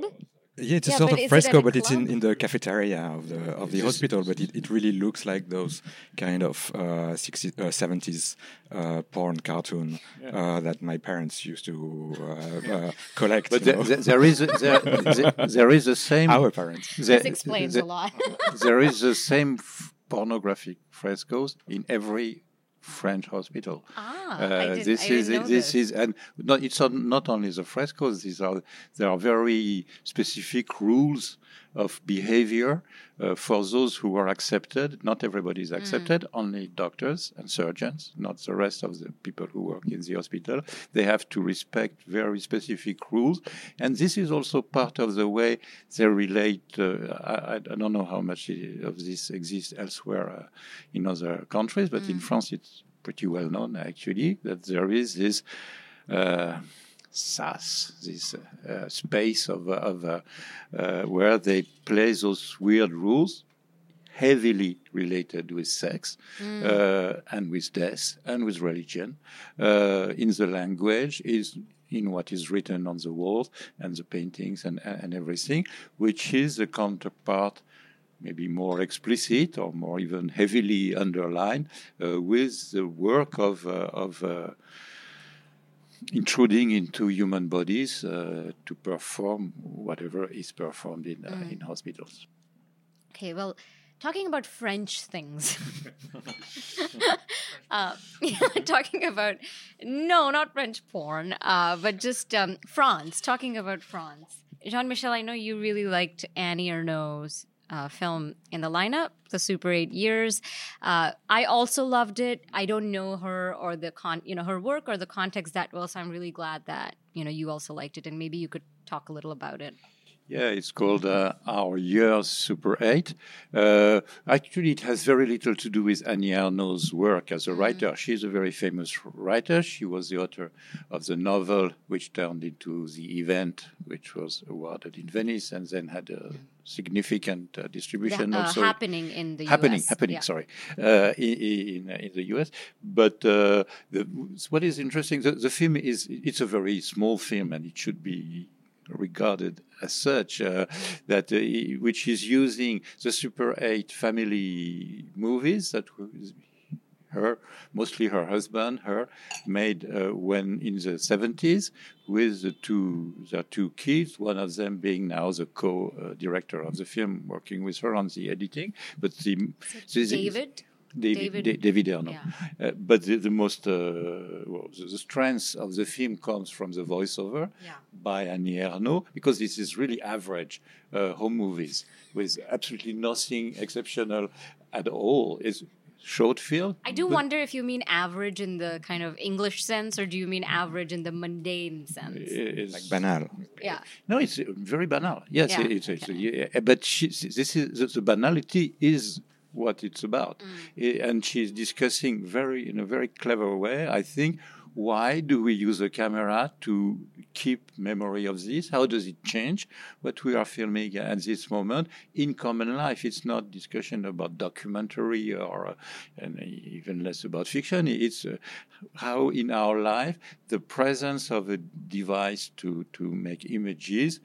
Yeah, it's Yeah, a sort of is it at fresco, but it's in, in the cafeteria of the of the hospital. But it, it really looks like those kind of uh, 60s, uh, 70s uh, porn cartoon uh, that my parents used to uh, uh, collect. But there, there, there is a, there, there, there is the same. Our parents. there- This explains there- a lot. there is the same f- pornographic frescoes in every French hospital. Ah, Uh, I didn't, this is this this. is and not, it's not, not only the frescoes. These are there are very specific rules of behavior uh, for those who are accepted. Not everybody is accepted. Only doctors and surgeons, not the rest of the people who work in the hospital. They have to respect very specific rules, and this is also part of the way they relate. Uh, I, I don't know how much of this exists elsewhere uh, in other countries, but in France it's pretty well known actually that there is this uh, SAS, this uh, space of, of uh, uh, where they play those weird rules, heavily related with sex uh, and with death and with religion, uh, in the language is in what is written on the walls and the paintings and, and everything, which is the counterpart maybe more explicit or more even heavily underlined uh, with the work of, uh, of uh, intruding into human bodies uh, to perform whatever is performed in, uh, in hospitals. Okay, well, talking about French things. *laughs* uh, *laughs* talking about, no, not French porn, uh, but just um, France. Talking about France. Jean Michel, I know you really liked Annie Ernaux's uh, film in the lineup, The Super Eight Years. Uh, I also loved it. I don't know her or the con, you know, her work or the context that well, so I'm really glad that you know you also liked it, and maybe you could talk a little about it. Yeah, it's called uh, Our Years Super 8. Uh, actually, it has very little to do with Annie Ernaux's work as a writer. She's a very famous writer. She was the author of the novel, which turned into the event, which was awarded in Venice and then had a significant uh, distribution uh, also. happening in the happening, US. happening. Yeah. Sorry, uh, in, in in the US. But uh, the, what is interesting, the, the film is it's a very small film, and it should be regarded as such. Uh, that uh, which is using the Super Eight family movies that was her, mostly her husband, her, made uh, when in the 70s with the two, their two kids, one of them being now the co-director of the film, working with her on the editing. But the, the- David. David, David- David Ernaux. Yeah. Uh, but the, the most, uh, well, the, the strength of the film comes from the voiceover Yeah. by Annie Ernaux, because this is really average uh, home movies with absolutely nothing exceptional at all. It's short film. I do wonder if you mean average in the kind of English sense, or do you mean average in the mundane sense? It's like banal. Yeah. No, it's uh, very banal. Yes, Yeah, it's, it's yeah, but she, this is the, the banality is what it's about, Mm. And she's discussing very in a very clever way. I think. Why do we use a camera to keep memory of this? How does it change what we are filming at this moment in common life? It's not discussion about documentary or uh, and even less about fiction. It's uh, how in our life the presence of a device to to make images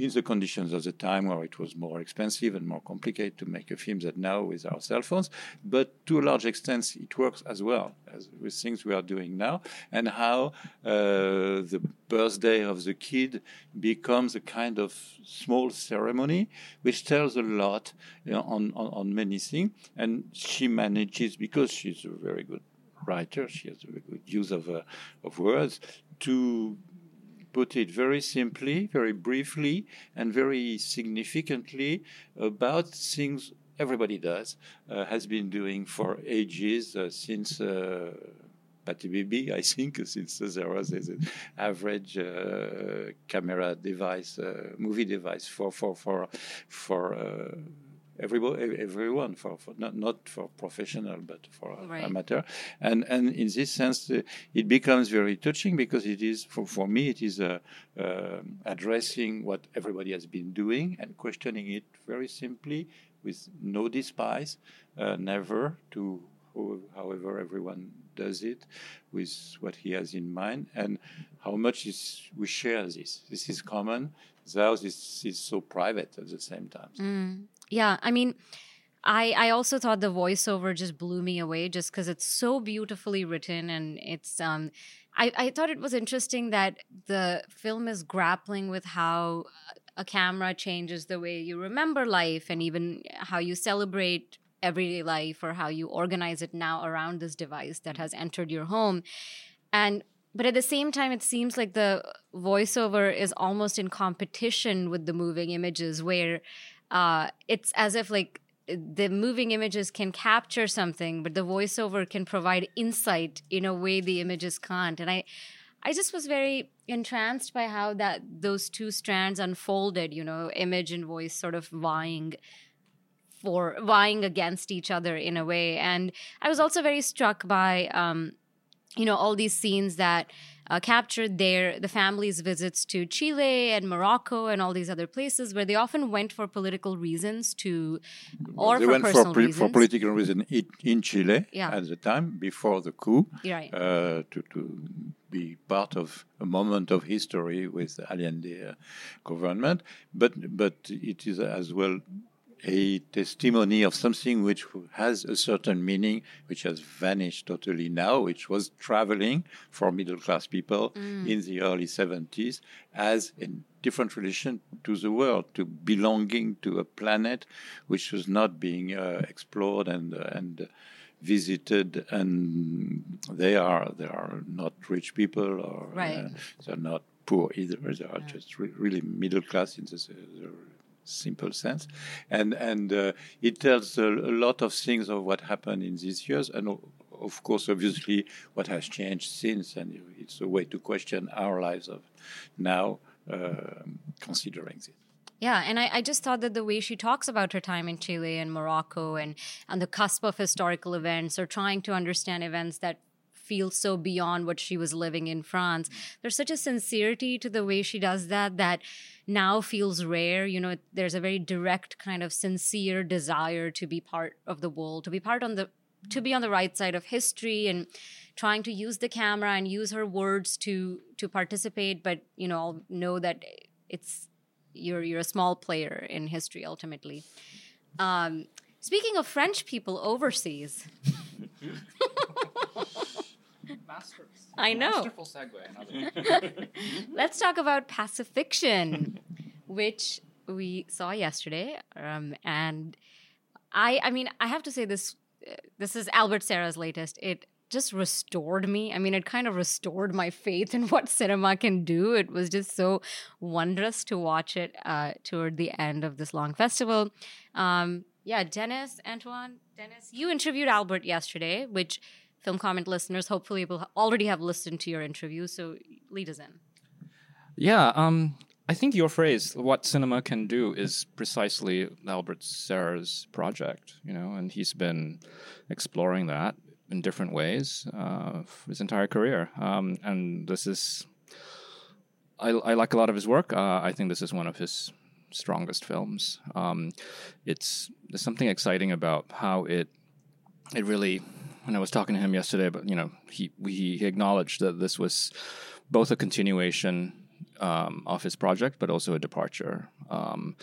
in the conditions of the time where it was more expensive and more complicated to make a film than now with our cell phones. But to a large extent, it works as well as with things we are doing now, and how uh, the birthday of the kid becomes a kind of small ceremony, which tells a lot you know, on, on, on many things. And she manages, because she's a very good writer, she has a very good use of, uh, of words, to put it very simply, very briefly, and very significantly about things everybody does, uh, has been doing for ages, uh, since uh, Pathé Baby, *laughs* I think, since there was an average uh, camera device, uh, movie device for for for for. Uh, Everybody, everyone, for, for not not for professional, but for Right. amateur, and and in this sense, uh, it becomes very touching because it is for for me it is uh, um addressing what everybody has been doing and questioning it very simply with no despise, uh, never to however everyone does it with what he has in mind and how much is we share this. This is common. Theirs is, is so private at the same time. Mm. Yeah, I mean, I I also thought the voiceover just blew me away just because it's so beautifully written and it's um I, I thought it was interesting that the film is grappling with how a camera changes the way you remember life and even how you celebrate everyday life or how you organize it now around this device that has entered your home. And but at the same time it seems like the voiceover is almost in competition with the moving images where uh, it's as if like the moving images can capture something but the voiceover can provide insight in a way the images can't. And i i just was very entranced by how that those two strands unfolded you know image and voice sort of vying for vying against each other in a way. And i was also very struck by um you know all these scenes that uh, captured their the family's visits to Chile and Morocco and all these other places where they often went for political reasons to or they for went personal for, reasons. for political reason in, in Chile Yeah. at the time before the coup right. uh, to, to be part of a moment of history with Allende uh, government, but but it is as well a testimony of something which has a certain meaning, which has vanished totally now, which was traveling for middle class people in the early 70s as a different relation to the world, to belonging to a planet which was not being uh, explored and, uh, and visited and they are they are not rich people or Right. uh, they're not poor either. They are just re- really middle class in the, the simple sense. And and uh, it tells a, a lot of things of what happened in these years. And of course obviously what has changed since and it's a way to question our lives of now uh, considering this. Yeah, and I, I just thought that the way she talks about her time in Chile and Morocco and on the cusp of historical events or trying to understand events that feel so beyond what she was living in France. There's such a sincerity to the way she does that that now feels rare. You know, there's a very direct kind of sincere desire to be part of the world, to be part on the to be on the right side of history and trying to use the camera and use her words to to participate but you know I'll know that it's you're you're a small player in history ultimately. Um, speaking of French people overseas, *laughs* I know. *laughs* Let's talk about Pacifiction, which we saw yesterday, um, and I I mean I have to say this uh, this is Albert Serra's latest. It just restored me. I mean, it kind of restored my faith in what cinema can do. It was just so wondrous to watch it uh, toward the end of this long festival. Um, yeah, Dennis, Antoine, Dennis, you interviewed Albert yesterday, which film comment listeners hopefully will already have listened to your interview. So lead us in. Yeah, um, I think your phrase, what cinema can do, is precisely Albert Serra's project, you know, and he's been exploring that in different ways uh, his entire career. Um, and this is, I, I like a lot of his work. Uh, I think this is one of his strongest films. Um, it's there's something exciting about how it it really when I was talking to him yesterday, but you know, he he acknowledged that this was both a continuation um, of his project, but also a departure. Um,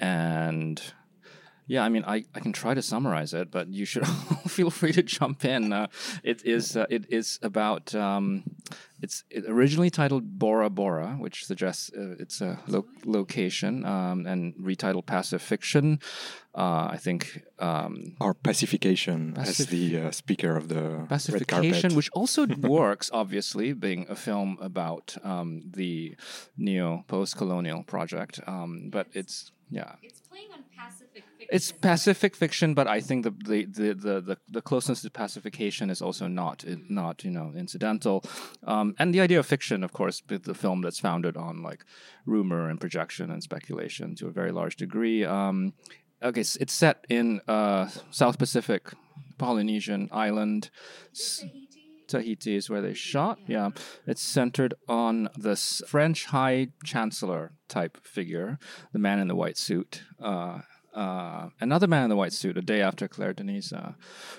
and yeah, I mean, I, I can try to summarize it, but you should *laughs* feel free to jump in. Uh, it is uh, it is about um, it's it originally titled Bora Bora, which suggests uh, it's a lo- location, um, and retitled Pacifiction. Uh, I think um, Or pacification, as the uh, speaker of the red Pacification, carpet. which also *laughs* works, obviously, being a film about um, the neo post colonial project. Um, but it's, yeah. It's playing on Pacific fiction. It's Pacific fiction, but I think the the, the, the, the, closeness to pacification is also not not you know incidental, um, and the idea of fiction, of course, with the film that's founded on like rumor and projection and speculation to a very large degree. Um, okay, it's set in uh, South Pacific, Polynesian island. Tahiti is where they shot. Yeah, it's centered on this French High Chancellor type figure, the man in the white suit. Uh, uh, another man in the white suit a day after Claire Denis' uh,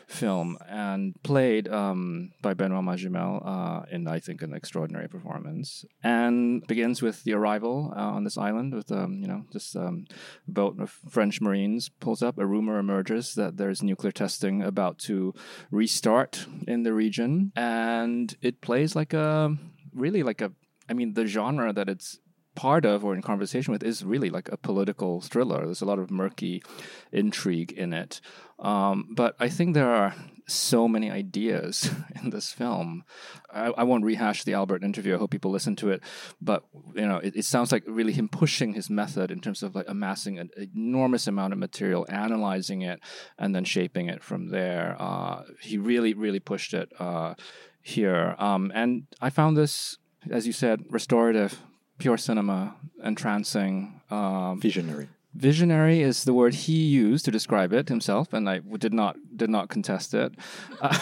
film, and played um, by Benoit Magimel uh, in, I think, an extraordinary performance. And begins with the arrival uh, on this island with, um, you know, this um, boat of French Marines pulls up. A rumor emerges that there's nuclear testing about to restart in the region, and it plays like a really like a I mean, the genre that it's part of or in conversation with is really like a political thriller. There's a lot of murky intrigue in it. Um, but I think there are so many ideas *laughs* in this film. I, I, won't rehash the Albert interview. I hope people listen to it. But you know, it, it sounds like really him pushing his method in terms of like amassing an enormous amount of material, analyzing it, and then shaping it from there. Uh, he really, really pushed it uh, here. Um, and I found this, as you said, restorative pure cinema, entrancing. Um, Visionary. Visionary is the word he used to describe it himself, and I did not did not contest it. Uh,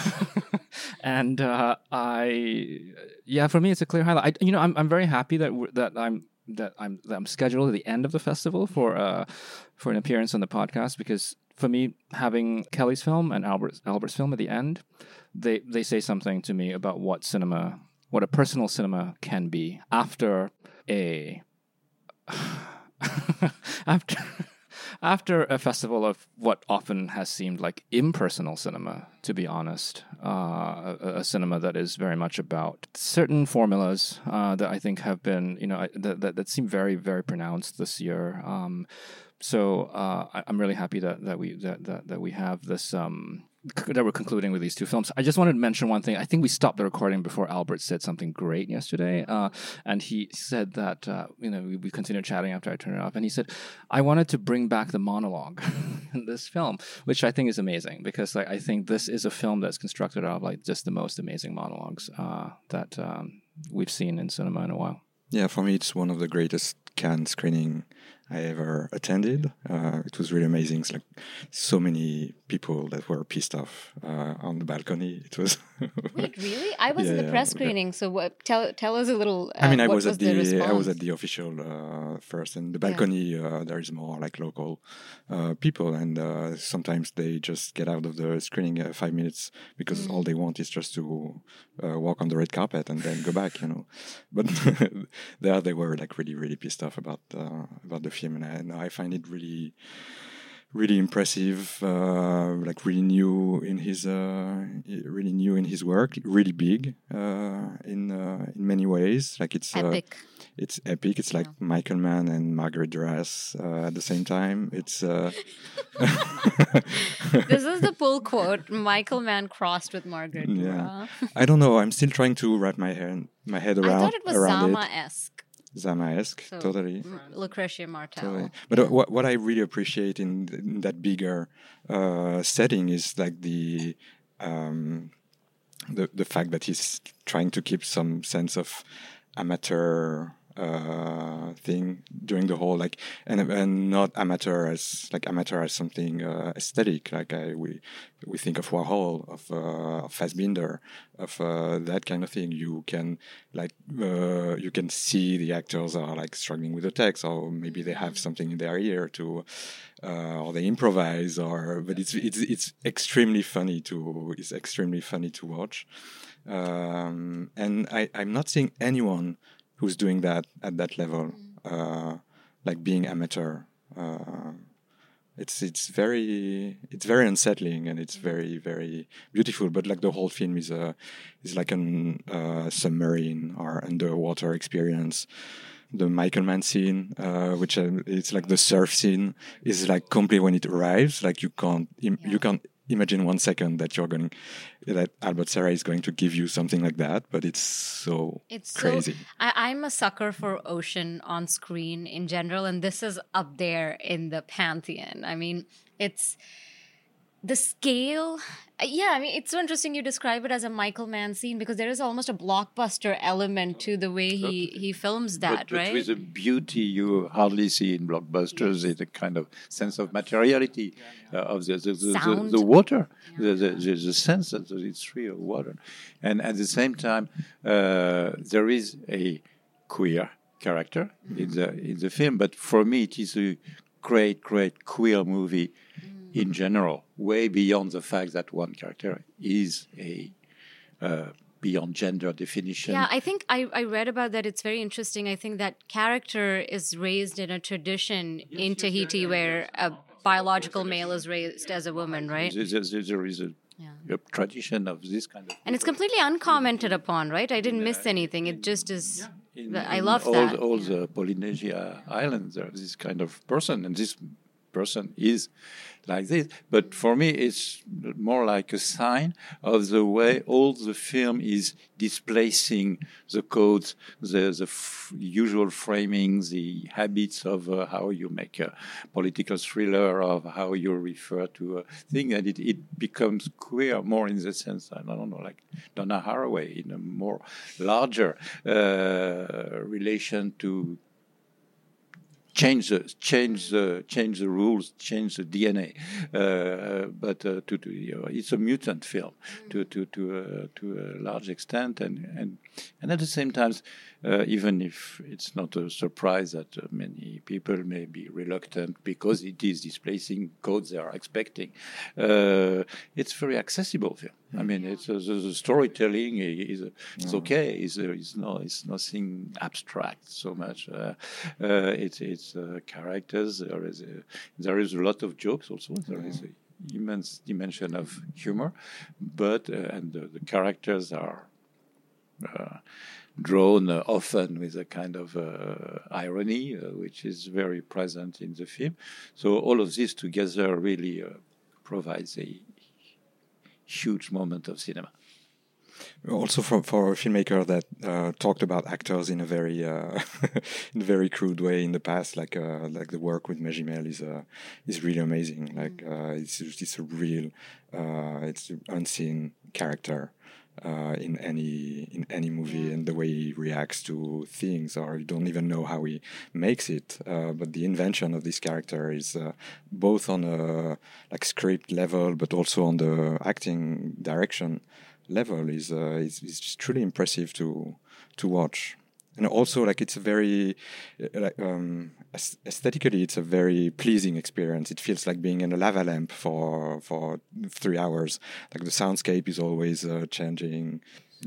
*laughs* and uh, I, yeah, for me, it's a clear highlight. I, you know, I'm I'm very happy that that I'm that I'm that I'm scheduled at the end of the festival for uh for an appearance on the podcast because for me, having Kelly's film and Albert Albert's film at the end, they they say something to me about what cinema, what a personal cinema can be after a *sighs* after after a festival of what often has seemed like impersonal cinema, to be honest, uh, a, a, cinema that is very much about certain formulas uh, that I think have been, you know, that, that, that seem very, very pronounced this year. Um, so uh, I, am really happy that, that we that, that, that we have this um, that we're concluding with these two films. I just wanted to mention one thing. I think we stopped the recording before Albert said something great yesterday, uh, and he said that uh, you know we, we, continued chatting after I turned it off, and he said I wanted to bring back the monologue *laughs* in this film, which I think is amazing because like I think this is a film that's constructed out of like just the most amazing monologues uh, that um, we've seen in cinema in a while. Yeah, for me, it's one of the greatest Cannes screening I ever attended. Uh, it was really amazing. It's like so many people that were pissed off uh, on the balcony. It was. *laughs* Wait, really? I was yeah, in the press screening. So what? Tell tell us a little. Uh, I mean, I was, was, at the, I was at the official uh, first, and the balcony yeah. Uh, there is more like local uh, people, and sometimes they just get out of the screening five minutes because mm. all they want is just to walk on the red carpet and then go back. You know, *laughs* but *laughs* there they were like really really pissed off about about the film, and I, I find it really really impressive, uh, like really new in his uh, really new in his work, really big uh, in uh, in many ways. Like it's uh, epic. it's epic. It's like yeah. Michael Mann and Marguerite Duras uh, at the same time. It's. *laughs* this is the pull quote: Michael Mann crossed with Margaret. Yeah, I don't know. I'm still trying to wrap my head my head around. I thought it was Zama-esque. Zama-esque, so, totally. Lucrecia Martel. Totally. But uh, what what I really appreciate in, in that bigger uh, setting is like the um, the the fact that he's trying to keep some sense of amateur uh, thing during the whole like and and not amateur as like amateur as something uh, aesthetic. Like I, we we think of Warhol of uh, of Fassbinder of uh, that kind of thing. You can like uh, you can see the actors are like struggling with the text or maybe they have something in their ear to uh, or they improvise or but it's it's it's extremely funny to it's extremely funny to watch. Um, and I, I'm not seeing anyone who's doing that at that level, mm. uh, like being amateur. Uh, it's it's very it's very unsettling and it's very very beautiful. But like the whole film is a is like an uh, submarine or underwater experience. The Michael Mann scene, uh, which uh, it's like the surf scene, is like complete when it arrives. Like you can't yeah. you can't imagine one second that you're going that Albert Serra is going to give you something like that, but it's so it's crazy. So, I, am a sucker for ocean on screen in general, and this is up there in the pantheon. I mean, it's the scale uh, yeah i mean it's so interesting you describe it as a michael mann scene because there is almost a blockbuster element to the way he he films that but, right but with a beauty you hardly see in blockbusters yes. a kind of sense of materiality uh, of the the, the, the, the water yeah. the, the, the, sense that it's real water and at the same time uh, there is a queer character mm-hmm. in the in the film but for me it is a great, great queer movie in general, way beyond the fact that one character is a uh, beyond gender definition. Yeah, I think I, I read about that. It's very interesting. I think that character is raised in a tradition in Tahiti where a biological male is raised as a woman, right? There- there- there- there is a, a tradition of this kind of. And it's completely uncommented upon, right? I didn't miss anything. It just is. in, I in love all, that. all the Polynesia islands. There's this kind of person, and this person is like this. But for me, it's more like a sign of the way all the film is displacing the codes, the, the f- usual framing, the habits of uh, how you make a political thriller, of how you refer to a thing, and it, it becomes queer more in the sense, I don't know, like Donna Haraway in a more larger uh, relation to change the change the change the rules, change the DNA. Uh, but uh, to, to you know, it's a mutant film to to to uh, to a large extent, and and and at the same time, uh, even if it's not a surprise that uh, many people may be reluctant because it is displacing codes they are expecting, uh, it's very accessible. I mean, it's uh, the, the storytelling is is okay. Is is no, it's nothing abstract so much. Uh, uh, it's it's uh, characters. There is a, there is a lot of jokes also. There is an immense dimension of humor, but uh, and the, the characters are. Drawn uh, often with a kind of uh, irony, uh, which is very present in the film. So all of this together really uh, provides a huge moment of cinema. also for, for a filmmaker that uh, talked about actors in a very uh, *laughs* in a very crude way in the past, like uh, like the work with Magimel is uh, is really amazing. Like uh, it's it's a real uh, it's an unseen character uh, in any in any movie, and the way he reacts to things, or you don't even know how he makes it. Uh, but the invention of this character is uh, both on a like script level, but also on the acting direction level is uh, is, is truly impressive to to watch and also like it's a very uh, like um aesthetically it's a very pleasing experience it feels like being in a lava lamp for for three hours like the soundscape is always uh, changing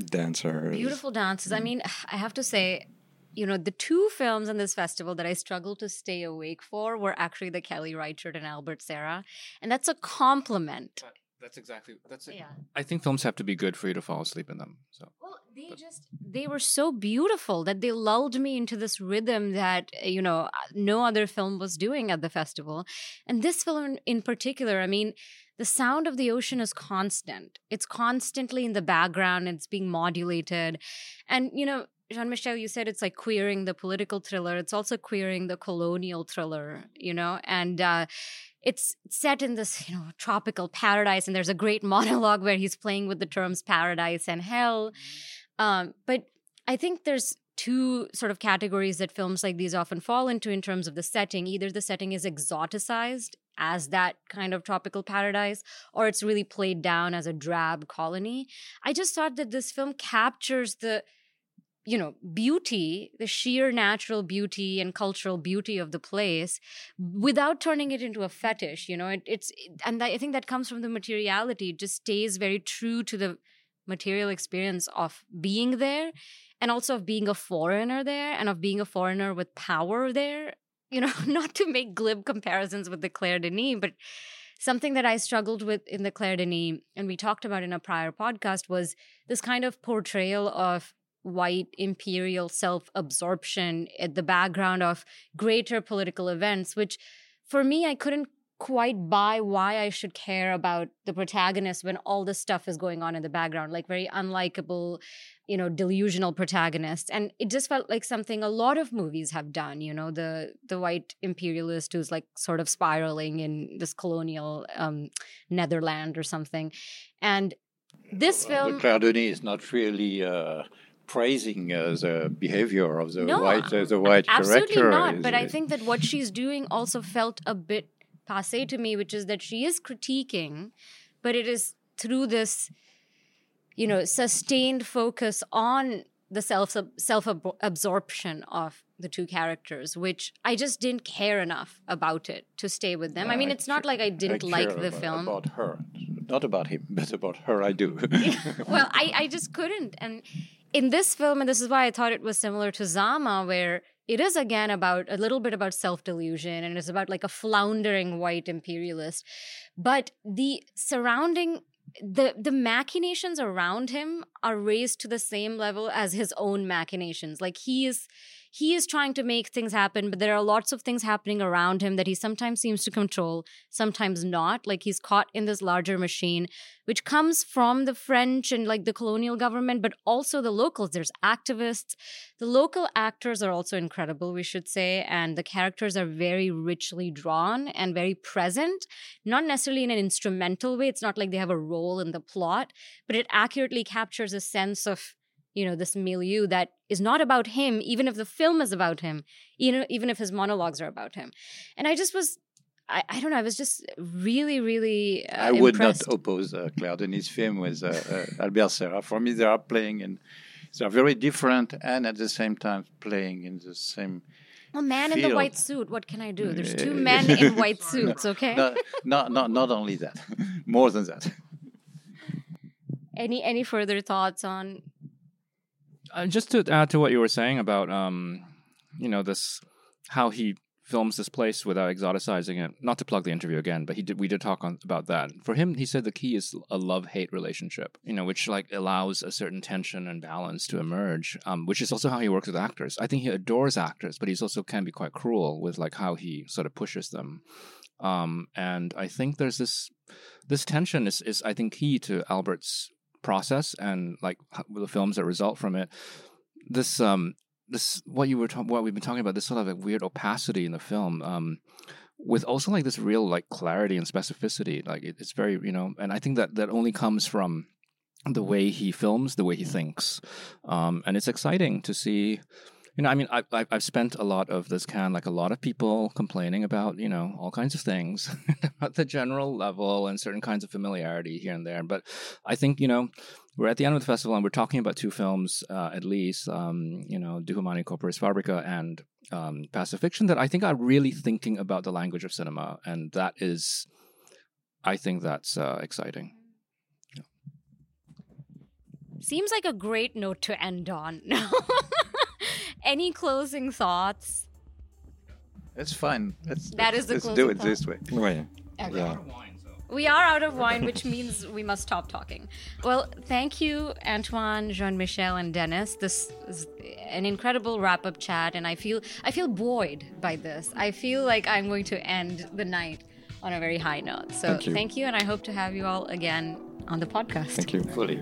dancers Beautiful dances. I mean, *sighs* I have to say, you know, the two films in this festival that I struggled to stay awake for were actually the Kelly Reichardt and Albert Serra. And that's a compliment. That's exactly. That's. it. Yeah. I think films have to be good for you to fall asleep in them. So Well, they just they were so beautiful that they lulled me into this rhythm that uh, you know no other film was doing at the festival. And this film in- in particular, I mean, the sound of the ocean is constant. It's constantly in the background, it's being modulated. And you know, Jean Michel, you said it's like queering the political thriller. It's also queering the colonial thriller, you know, and uh, it's set in this, you know, tropical paradise. And there's a great *laughs* monologue where he's playing with the terms paradise and hell. Um, but I think there's two sort of categories that films like these often fall into in terms of the setting. Either the setting is exoticized as that kind of tropical paradise, or it's really played down as a drab colony. I just thought that this film captures the you know beauty the sheer natural beauty and cultural beauty of the place without turning it into a fetish you know it, it's and i think that comes from the materiality. It just stays very true to the material experience of being there and also of being a foreigner there and of being a foreigner with power there you know *laughs* not to make glib comparisons with the claire denis but something that i struggled with in the claire denis and we talked about in a prior podcast was this kind of portrayal of white imperial self absorption at the background of greater political events, which for me, I couldn't quite buy why I should care about the protagonist when all this stuff is going on in the background, like very unlikable, you know, delusional protagonist. And it just felt like something a lot of movies have done, you know, the the white imperialist who's like sort of spiraling in this colonial um Netherland or something. And this film But Claire is not really uh, praising uh, the behavior of the No, white uh, the white Absolutely character. not. is- But I think that what she's doing also felt a bit passe to me, which is that she is critiquing, but it is through this, you know, sustained focus on the self self absorption of the two characters, which I just didn't care enough about it to stay with them. I mean, it's not like I didn't I like the about, film. About her. Not about him, *laughs* but about her, I do. *laughs* well, I, *laughs* I just couldn't. And in this film, and this is why I thought it was similar to Zama, where it is again about a little bit about self delusion and it's about like a floundering white imperialist. But the surrounding the the machinations around him are raised to the same level as his own machinations like he is he is trying to make things happen but there are lots of things happening around him that he sometimes seems to control sometimes not. Like he's caught in this larger machine which comes from the french and like the colonial government but also the locals. There's activists. The local actors are also incredible we should say and the characters are very richly drawn and very present. Not necessarily in an instrumental way it's not like they have a role in the plot but it accurately captures a sense of you know this milieu that is not about him even if the film is about him you know even if his monologues are about him and i just was i, I don't know i was just really really uh, I would impressed. not oppose uh, Claire Denis' film with uh, uh, Albert Serra. For me, they are playing in, they are very different and at the same time playing in the same. a man in the white suit what can i do there's two Uh, men in white suits okay No, not, not, not only that, *laughs* more than that. any any further thoughts on Uh, just to add to what you were saying about, um, you know, this how he films this place without exoticizing it. Not to plug the interview again, but he did. We did talk on about that. For him, he said the key is a love-hate relationship. You know, which like allows a certain tension and balance to emerge. Um, which is also how he works with actors. I think he adores actors, but he's also can be quite cruel with like how he sort of pushes them. Um, and I think there's this this tension is is I think key to Albert's process and like the films that result from it. This um this what you were ta- what we've been talking about this sort of like weird opacity in the film um with also like this real like clarity and specificity like it, it's very you know and I think that that only comes from the way he films the way he thinks um and it's exciting to see you know, I mean, I, I, I've spent a lot of this Cannes, like a lot of people complaining about, you know, all kinds of things *laughs* at the general level and certain kinds of familiarity here and there. But I think, you know, we're at the end of the festival and we're talking about two films, uh, at least, um, you know, De Humani Corporis Fabrica and um, Pacifiction, that I think are really thinking about the language of cinema. And that is, I think that's uh, exciting. seems like a great note to end on *laughs* any closing thoughts It's fine. Let's, That let's, is the let's do closing it this way. Ouais. Okay. Yeah. We are out of wine, which means we must stop talking. Well, thank you, Antoine, Jean Michel, and Dennis. This is an incredible wrap up chat, and I feel I feel buoyed by this. I feel like I'm going to end the night on a very high note. So Thank you. and I hope to have you all again on the podcast. Thank you. Fully.